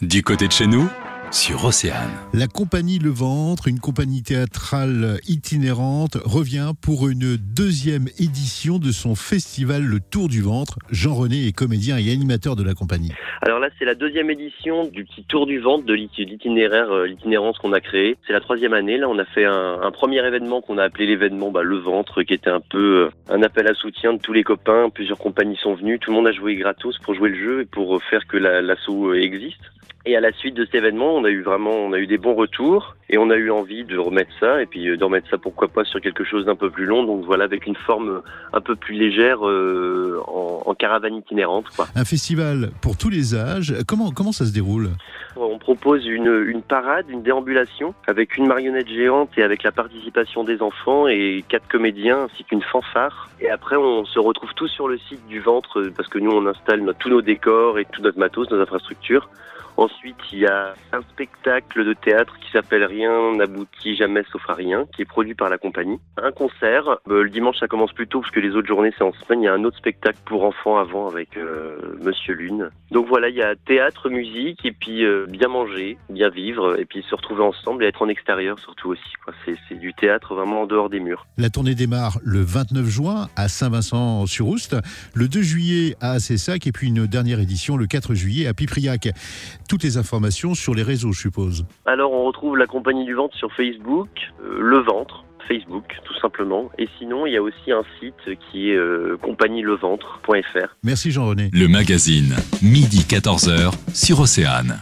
Du côté de chez nous, sur Océane. La compagnie Le Ventre, une compagnie théâtrale itinérante, revient pour une deuxième édition de son festival Le Tour du Ventre. Jean-René est comédien et animateur de la compagnie. Alors là, c'est la deuxième édition du petit Tour du Ventre de l'itinéraire, euh, l'itinérance qu'on a créé. C'est la troisième année. Là, on a fait un, un premier événement qu'on a appelé l'événement bah, Le Ventre, qui était un peu euh, un appel à soutien de tous les copains. Plusieurs compagnies sont venues. Tout le monde a joué gratos pour jouer le jeu et pour faire que l'assaut euh, existe. Et à la suite de cet événement, on a eu vraiment, on a eu des bons retours et on a eu envie de remettre ça et puis euh, de remettre ça pourquoi pas sur quelque chose d'un peu plus long. Donc voilà, avec une forme un peu plus légère euh, en, en, caravane itinérante. Quoi. Un festival pour tous les âges. Comment comment ça se déroule? On propose une, une parade, une déambulation avec une marionnette géante et avec la participation des enfants et quatre comédiens ainsi qu'une fanfare. Et après, on se retrouve tous sur le site du ventre parce que nous, on installe notre, tous nos décors et tout notre matos, nos infrastructures. Ensuite, il y a un spectacle de théâtre qui s'appelle Rien n'aboutit jamais sauf à rien, qui est produit par la compagnie. Un concert, euh, le dimanche ça commence plus tôt parce que les autres journées c'est en semaine. Il y a un autre spectacle pour enfants avant avec euh, Monsieur Lune. Donc voilà, il y a théâtre, musique et puis euh, bien manger, bien vivre et puis se retrouver ensemble et être en extérieur surtout aussi. C'est du théâtre vraiment en dehors des murs. La tournée démarre le 29 juin à Saint-Vincent-sur-Oust, le 2 juillet à Assessac et puis une dernière édition le 4 juillet à Pipriac toutes les informations sur les réseaux, je suppose. Alors, on retrouve la compagnie du ventre sur Facebook, euh, le ventre. Facebook, tout simplement. Et sinon, il y a aussi un site qui est euh, compagnieleventre.fr. Merci Jean-René. Le magazine, midi 14h sur Océane.